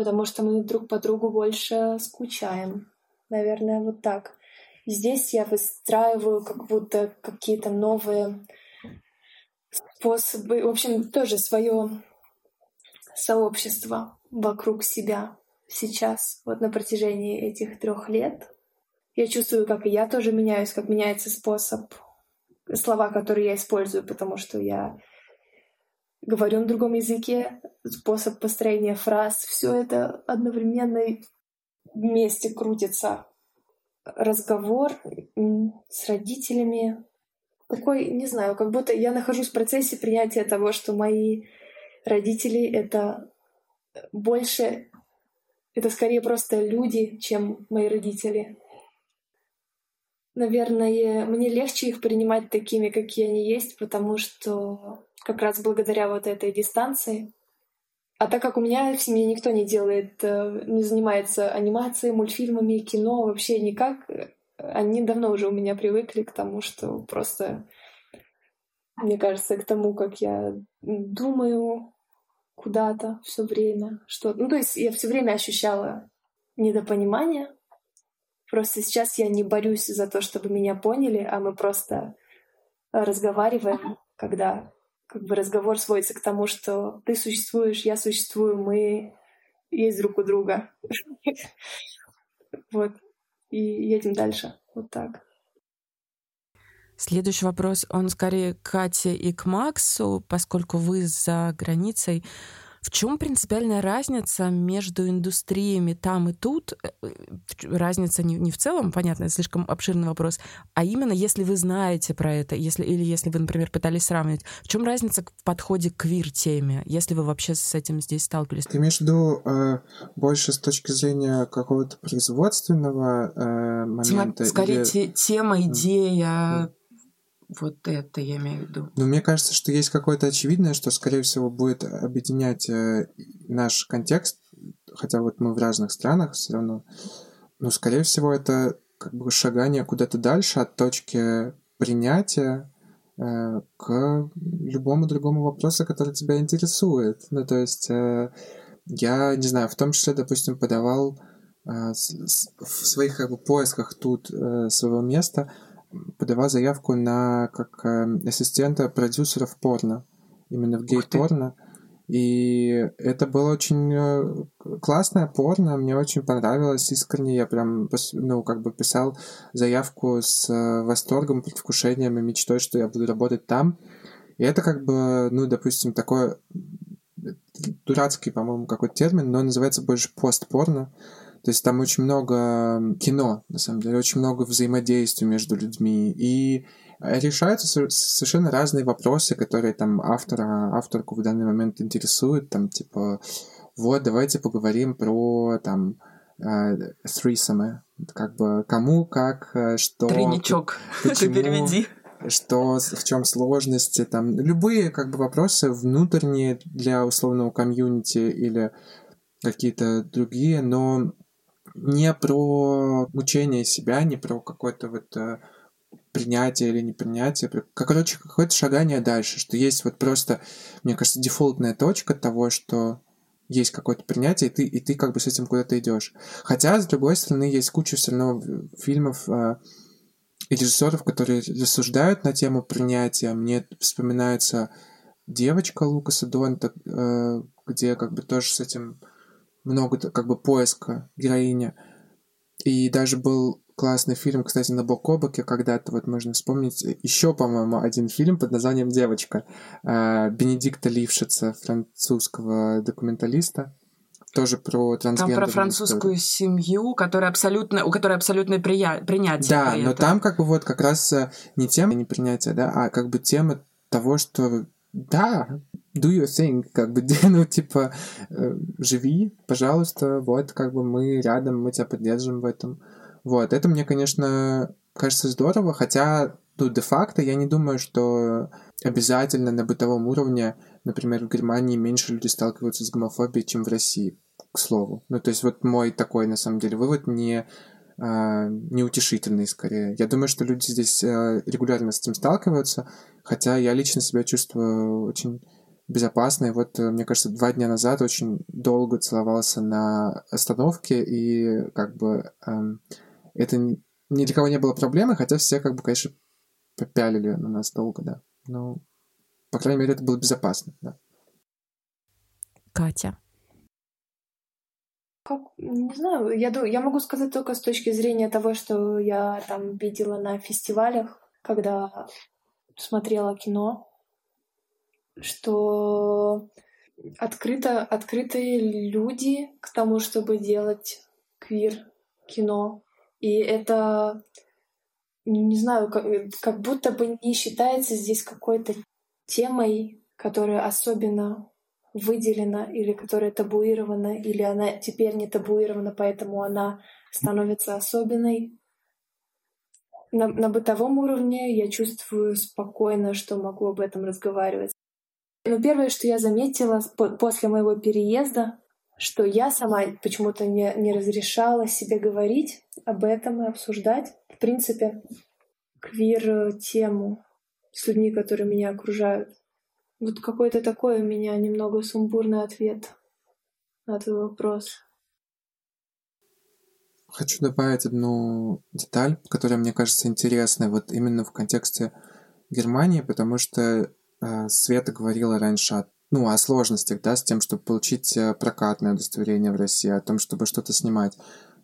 потому что мы друг по другу больше скучаем. Наверное, вот так. здесь я выстраиваю как будто какие-то новые способы, в общем, тоже свое сообщество вокруг себя сейчас, вот на протяжении этих трех лет. Я чувствую, как и я тоже меняюсь, как меняется способ, слова, которые я использую, потому что я говорю на другом языке, способ построения фраз, все это одновременно вместе крутится. Разговор с родителями, такой, не знаю, как будто я нахожусь в процессе принятия того, что мои родители — это больше, это скорее просто люди, чем мои родители. Наверное, мне легче их принимать такими, какие они есть, потому что как раз благодаря вот этой дистанции. А так как у меня в семье никто не делает, э, не занимается анимацией, мультфильмами, кино, вообще никак, они давно уже у меня привыкли к тому, что просто, мне кажется, к тому, как я думаю куда-то все время, что, ну то есть я все время ощущала недопонимание. Просто сейчас я не борюсь за то, чтобы меня поняли, а мы просто разговариваем, когда как бы разговор сводится к тому, что ты существуешь, я существую, мы есть друг у друга. Вот. И едем дальше. Вот так. Следующий вопрос, он скорее к Кате и к Максу, поскольку вы за границей. В чем принципиальная разница между индустриями там и тут? Э, э, разница не, не в целом, понятно, это слишком обширный вопрос, а именно если вы знаете про это, если, или если вы, например, пытались сравнивать, в чем разница в подходе к квир-теме, если вы вообще с этим здесь сталкивались? Ты имеешь в виду э, больше с точки зрения какого-то производственного э, момента? Тема, скорее или... те, тема, идея, вот это я имею в виду. Ну, мне кажется, что есть какое-то очевидное, что, скорее всего, будет объединять э, наш контекст, хотя вот мы в разных странах все равно. Но, скорее всего, это как бы шагание куда-то дальше от точки принятия э, к любому другому вопросу, который тебя интересует. Ну, то есть э, я, не знаю, в том числе, допустим, подавал э, с, с, в своих как бы, поисках тут э, своего места — подавал заявку на как э, ассистента продюсеров порно, именно в гей-порно. И это было очень э, классное порно, мне очень понравилось искренне. Я прям, ну, как бы писал заявку с э, восторгом, предвкушением и мечтой, что я буду работать там. И это как бы, ну, допустим, такой дурацкий, по-моему, какой-то термин, но называется больше постпорно. То есть там очень много кино, на самом деле, очень много взаимодействия между людьми. И решаются совершенно разные вопросы, которые там автора, авторку в данный момент интересуют. Там типа, вот, давайте поговорим про там threesome, как бы кому, как, э, что... Тройничок, почему, переведи что в чем сложности, там любые как бы вопросы внутренние для условного комьюнити или какие-то другие, но не про мучение себя, не про какое-то вот э, принятие или непринятие, короче, какое-то шагание дальше, что есть вот просто, мне кажется, дефолтная точка того, что есть какое-то принятие, и ты, и ты как бы с этим куда-то идешь. Хотя, с другой стороны, есть куча все равно фильмов э, и режиссеров, которые рассуждают на тему принятия. Мне вспоминается девочка Лукаса Донта, э, где как бы тоже с этим много как бы поиска героини. И даже был классный фильм, кстати, на Бокобаке когда-то, вот можно вспомнить, еще, по-моему, один фильм под названием «Девочка» э, Бенедикта Лившица, французского документалиста, тоже про трансгендерную Там про французскую историю. семью, которая абсолютно, у которой абсолютное прия... принятие. Да, но там как бы вот как раз э, не тема непринятия, да, а как бы тема того, что да, do your thing, как бы, ну, типа, э, живи, пожалуйста, вот, как бы мы рядом, мы тебя поддержим в этом. Вот, это мне, конечно, кажется здорово, хотя, ну, де-факто я не думаю, что обязательно на бытовом уровне, например, в Германии меньше люди сталкиваются с гомофобией, чем в России, к слову. Ну, то есть вот мой такой, на самом деле, вывод не а, неутешительный скорее. Я думаю, что люди здесь а, регулярно с этим сталкиваются, хотя я лично себя чувствую очень безопасно. И вот, э, мне кажется, два дня назад очень долго целовался на остановке, и как бы эм, это ни для кого не было проблемы, хотя все, как бы, конечно, попялили на нас долго, да. Но, по крайней мере, это было безопасно, да. Катя. Как, не знаю, я, я могу сказать только с точки зрения того, что я там видела на фестивалях, когда смотрела кино, что открыто, открытые люди к тому, чтобы делать квир-кино. И это, не знаю, как, как будто бы не считается здесь какой-то темой, которая особенно выделена или которая табуирована, или она теперь не табуирована, поэтому она становится особенной. На, на бытовом уровне я чувствую спокойно, что могу об этом разговаривать. Но первое, что я заметила после моего переезда, что я сама почему-то не, не разрешала себе говорить об этом и обсуждать, в принципе, квир-тему с людьми, которые меня окружают. Вот какой-то такой у меня немного сумбурный ответ на твой вопрос. Хочу добавить одну деталь, которая мне кажется интересной вот именно в контексте Германии, потому что Света говорила раньше о, ну, о сложностях, да, с тем, чтобы получить э, прокатное удостоверение в России, о том, чтобы что-то снимать.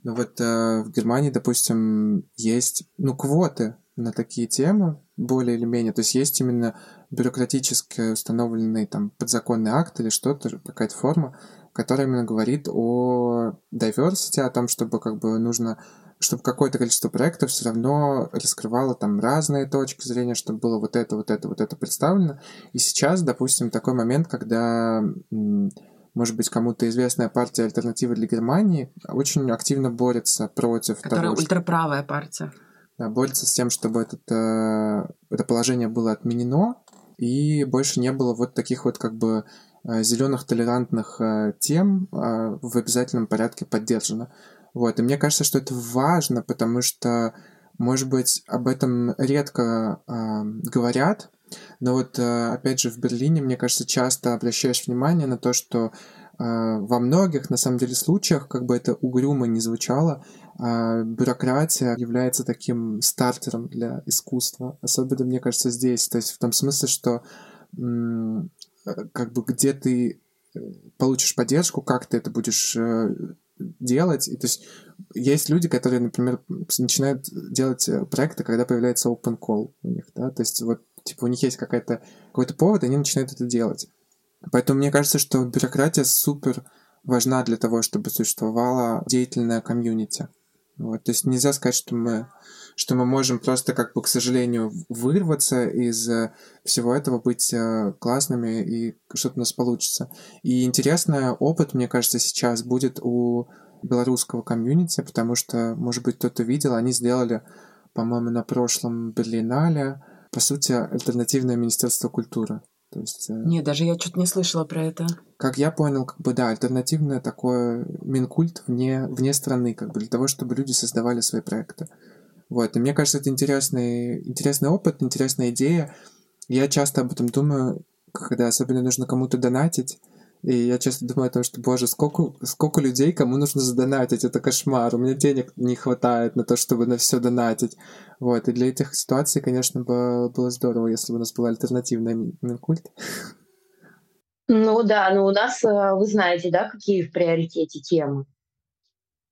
Но вот э, в Германии, допустим, есть, ну, квоты на такие темы, более или менее. То есть есть именно бюрократически установленный там подзаконный акт или что-то, какая-то форма, которая именно говорит о diversity, о том, чтобы как бы нужно чтобы какое-то количество проектов все равно раскрывало там разные точки зрения, чтобы было вот это, вот это, вот это представлено. И сейчас, допустим, такой момент, когда может быть, кому-то известная партия «Альтернатива для Германии» очень активно борется против Которая того, ультраправая партия да, борется с тем, чтобы этот, э, это положение было отменено, и больше не было вот таких вот как бы э, зеленых толерантных э, тем э, в обязательном порядке поддержано. Вот, и мне кажется, что это важно, потому что, может быть, об этом редко э, говорят, но вот, э, опять же, в Берлине, мне кажется, часто обращаешь внимание на то, что а, во многих, на самом деле, случаях, как бы это угрюмо не звучало, а, бюрократия является таким стартером для искусства. Особенно, мне кажется, здесь. То есть в том смысле, что как бы где ты э, получишь поддержку, как ты это будешь э, делать. И, то есть есть люди, которые, например, начинают делать э, проекты, когда появляется open call у них, да, то есть вот типа у них есть какая-то какой-то повод, и они начинают это делать. Поэтому мне кажется, что бюрократия супер важна для того, чтобы существовала деятельная комьюнити. Вот, то есть нельзя сказать, что мы, что мы можем просто, как бы, к сожалению, вырваться из э, всего этого, быть э, классными и что-то у нас получится. И интересный опыт, мне кажется, сейчас будет у белорусского комьюнити, потому что, может быть, кто-то видел, они сделали, по-моему, на прошлом Берлинале, по сути, альтернативное Министерство культуры. То есть, э, Нет, даже я что-то не слышала про это. Как я понял, как бы да, альтернативное такое Минкульт вне, вне страны, как бы для того, чтобы люди создавали свои проекты. Вот, и мне кажется, это интересный, интересный опыт, интересная идея. Я часто об этом думаю, когда особенно нужно кому-то донатить, и я часто думаю о том, что, боже, сколько, сколько людей, кому нужно задонатить, это кошмар. У меня денег не хватает на то, чтобы на все донатить. Вот, и для этих ситуаций, конечно, было, было здорово, если бы у нас был альтернативный Минкульт. Ну да, но у нас, э, вы знаете, да, какие в приоритете темы?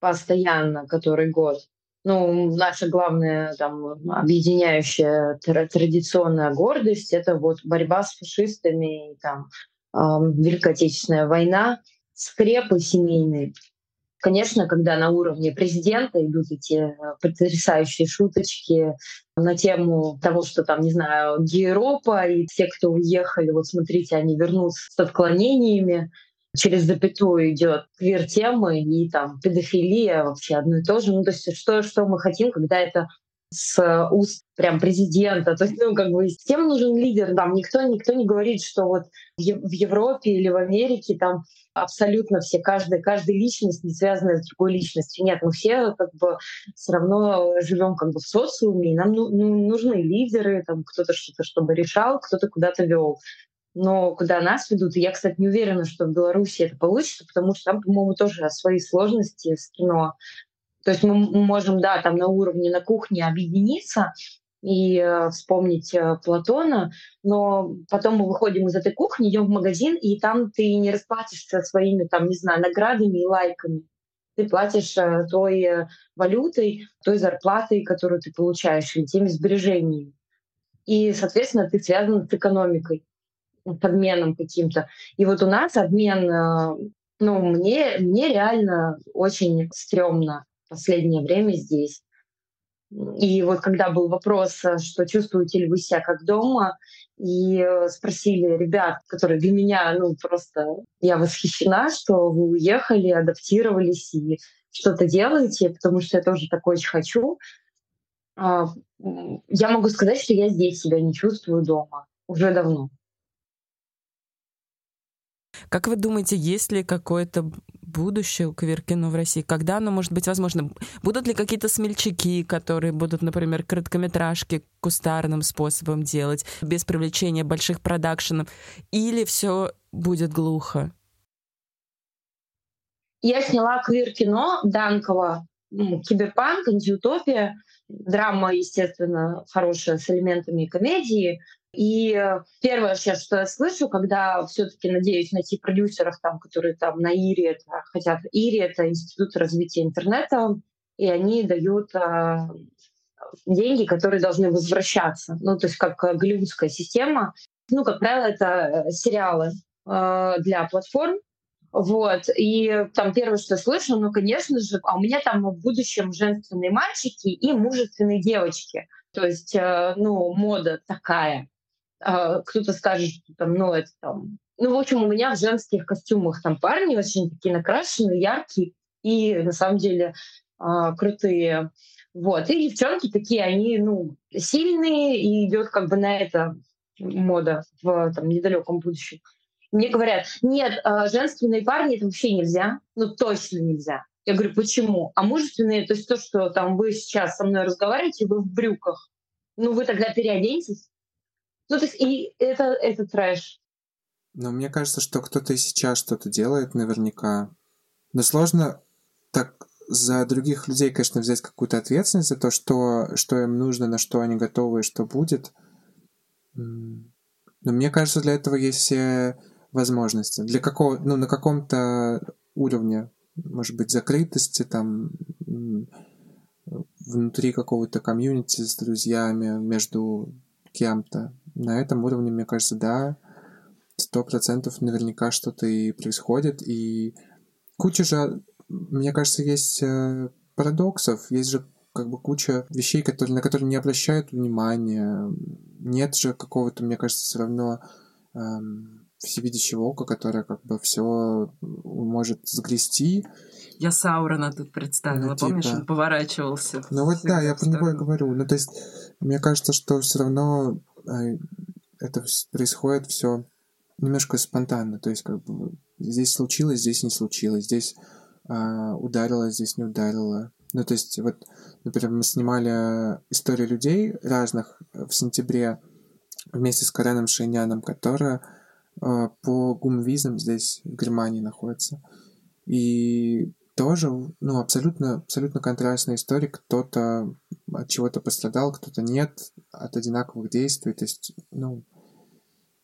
Постоянно, который год. Ну, наша главная там объединяющая традиционная гордость — это вот борьба с фашистами, там, Великая Отечественная война, скрепы семейные. Конечно, когда на уровне президента идут эти э, потрясающие шуточки на тему того, что там, не знаю, Европа и те, кто уехали, вот смотрите, они вернутся с отклонениями, через запятую идет квир-темы и там педофилия вообще одно и то же. Ну, то есть что, что мы хотим, когда это с уст прям президента. То есть, ну, как бы, всем нужен лидер. Там никто, никто не говорит, что вот в Европе или в Америке там абсолютно все, каждая, каждая личность не связана с другой личностью. Нет, мы все как бы все равно живем как бы в социуме, и нам ну, ну, нужны лидеры, там кто-то что-то чтобы решал, кто-то куда-то вел. Но куда нас ведут, и я, кстати, не уверена, что в Беларуси это получится, потому что там, по-моему, тоже свои сложности с кино. То есть мы можем, да, там на уровне, на кухне объединиться и э, вспомнить э, Платона, но потом мы выходим из этой кухни, идем в магазин, и там ты не расплатишься своими, там, не знаю, наградами и лайками. Ты платишь э, той э, валютой, той зарплатой, которую ты получаешь, или теми сбережениями. И, соответственно, ты связан с экономикой, обменом каким-то. И вот у нас обмен, э, ну, мне, мне реально очень стрёмно последнее время здесь. И вот когда был вопрос, э, что чувствуете ли вы себя как дома, и э, спросили ребят, которые для меня, ну просто я восхищена, что вы уехали, адаптировались и что-то делаете, потому что я тоже так очень хочу. А, я могу сказать, что я здесь себя не чувствую дома уже давно. Как вы думаете, есть ли какое-то будущее у квир-кино в России? Когда оно может быть возможно? Будут ли какие-то смельчаки, которые будут, например, короткометражки кустарным способом делать, без привлечения больших продакшенов? Или все будет глухо? Я сняла квир-кино Данкова, киберпанк, антиутопия, драма, естественно, хорошая с элементами комедии. И первое сейчас, что я слышу, когда все-таки надеюсь найти продюсеров, там, которые там на ИРИ это хотят. ИРИ — это Институт развития интернета, и они дают э, деньги, которые должны возвращаться. Ну, то есть как голливудская система. Ну, как правило, это сериалы э, для платформ, вот. И там первое, что я слышу, ну, конечно же, а у меня там в будущем женственные мальчики и мужественные девочки. То есть, э, ну, мода такая. А, кто-то скажет, что там, ну, это там... Ну, в общем, у меня в женских костюмах там парни очень такие накрашенные, яркие и, на самом деле, а, крутые. Вот. И девчонки такие, они, ну, сильные, и идет как бы на это мода в там, недалеком будущем. Мне говорят, нет, а, женственные парни это вообще нельзя, ну точно нельзя. Я говорю, почему? А мужественные, то есть то, что там вы сейчас со мной разговариваете, вы в брюках. Ну вы тогда переоденьтесь. Ну, то есть, и это, это трэш. Но мне кажется, что кто-то и сейчас что-то делает наверняка. Но сложно так за других людей, конечно, взять какую-то ответственность за то, что, что им нужно, на что они готовы и что будет. Но мне кажется, для этого есть все возможности. Для какого, ну, на каком-то уровне, может быть, закрытости, там, внутри какого-то комьюнити с друзьями, между кем-то. На этом уровне, мне кажется, да, сто процентов наверняка что-то и происходит. И куча же, мне кажется, есть э, парадоксов, есть же как бы куча вещей, которые, на которые не обращают внимания. Нет же какого-то, мне кажется, все равно эм, всевидящего ока, которое как бы все может сгрести. Я Саурона тут представила, ну, типа... помнишь, он поворачивался. Ну вот да, я про него и говорю. Ну то есть, мне кажется, что все равно а, это происходит все немножко спонтанно. То есть, как бы здесь случилось, здесь не случилось, здесь а, ударило, здесь не ударило. Ну, то есть, вот, например, мы снимали истории людей разных в сентябре вместе с Кареном Шейняном, которая а, по гумвизам здесь, в Германии, находится. И тоже, ну, абсолютно, абсолютно контрастная история. Кто-то от чего-то пострадал, кто-то нет, от одинаковых действий. То есть, ну,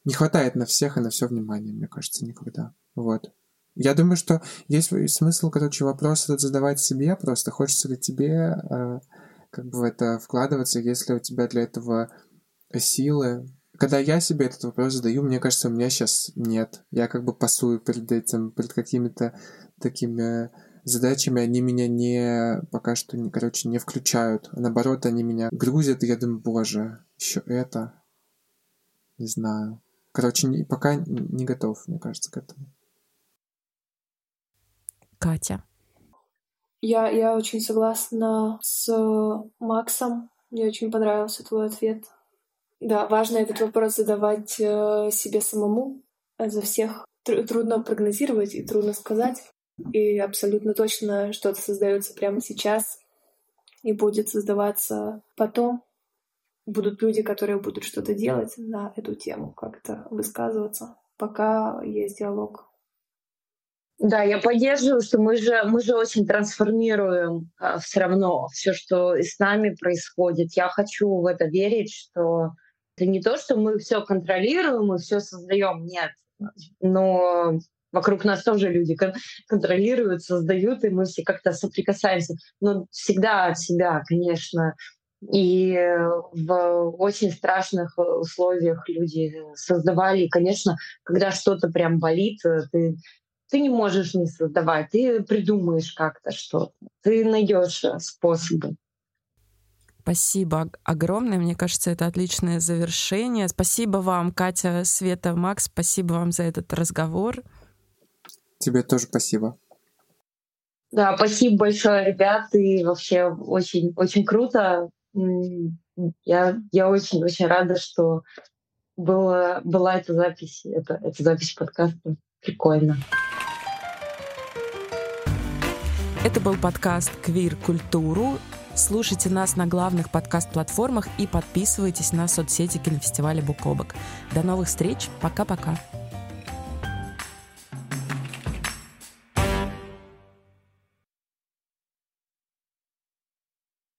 не хватает на всех и на все внимания, мне кажется, никогда. Вот. Я думаю, что есть смысл, короче, вопрос этот задавать себе, просто хочется ли тебе э, как бы в это вкладываться, если у тебя для этого силы. Когда я себе этот вопрос задаю, мне кажется, у меня сейчас нет. Я как бы пасую перед этим, перед какими-то такими задачами они меня не пока что, не, короче, не включают. А наоборот, они меня грузят, и я думаю, боже, еще это. Не знаю. Короче, не, пока не готов, мне кажется, к этому. Катя. Я, я очень согласна с Максом Мне очень понравился твой ответ. Да, важно этот вопрос задавать э, себе самому. За всех трудно прогнозировать и трудно сказать. И абсолютно точно что-то создается прямо сейчас и будет создаваться потом. Будут люди, которые будут что-то делать на эту тему, как-то высказываться, пока есть диалог. Да, я поддерживаю, что мы же, мы же очень трансформируем а, все равно все, что с нами происходит. Я хочу в это верить, что это не то, что мы все контролируем и все создаем, нет. Но вокруг нас тоже люди контролируют, создают, и мы все как-то соприкасаемся. Но всегда от себя, конечно. И в очень страшных условиях люди создавали. И, конечно, когда что-то прям болит, ты ты не можешь не создавать, ты придумаешь как-то что-то, ты найдешь э, способы. Спасибо огромное. Мне кажется, это отличное завершение. Спасибо вам, Катя, Света, Макс. Спасибо вам за этот разговор. Тебе тоже спасибо. Да, спасибо большое, ребят. И вообще очень, очень круто. Я, я очень-очень рада, что была, была эта запись, это, эта запись подкаста. Прикольно. Это был подкаст «Квир Культуру». Слушайте нас на главных подкаст-платформах и подписывайтесь на соцсети кинофестиваля «Букобок». До новых встреч. Пока-пока.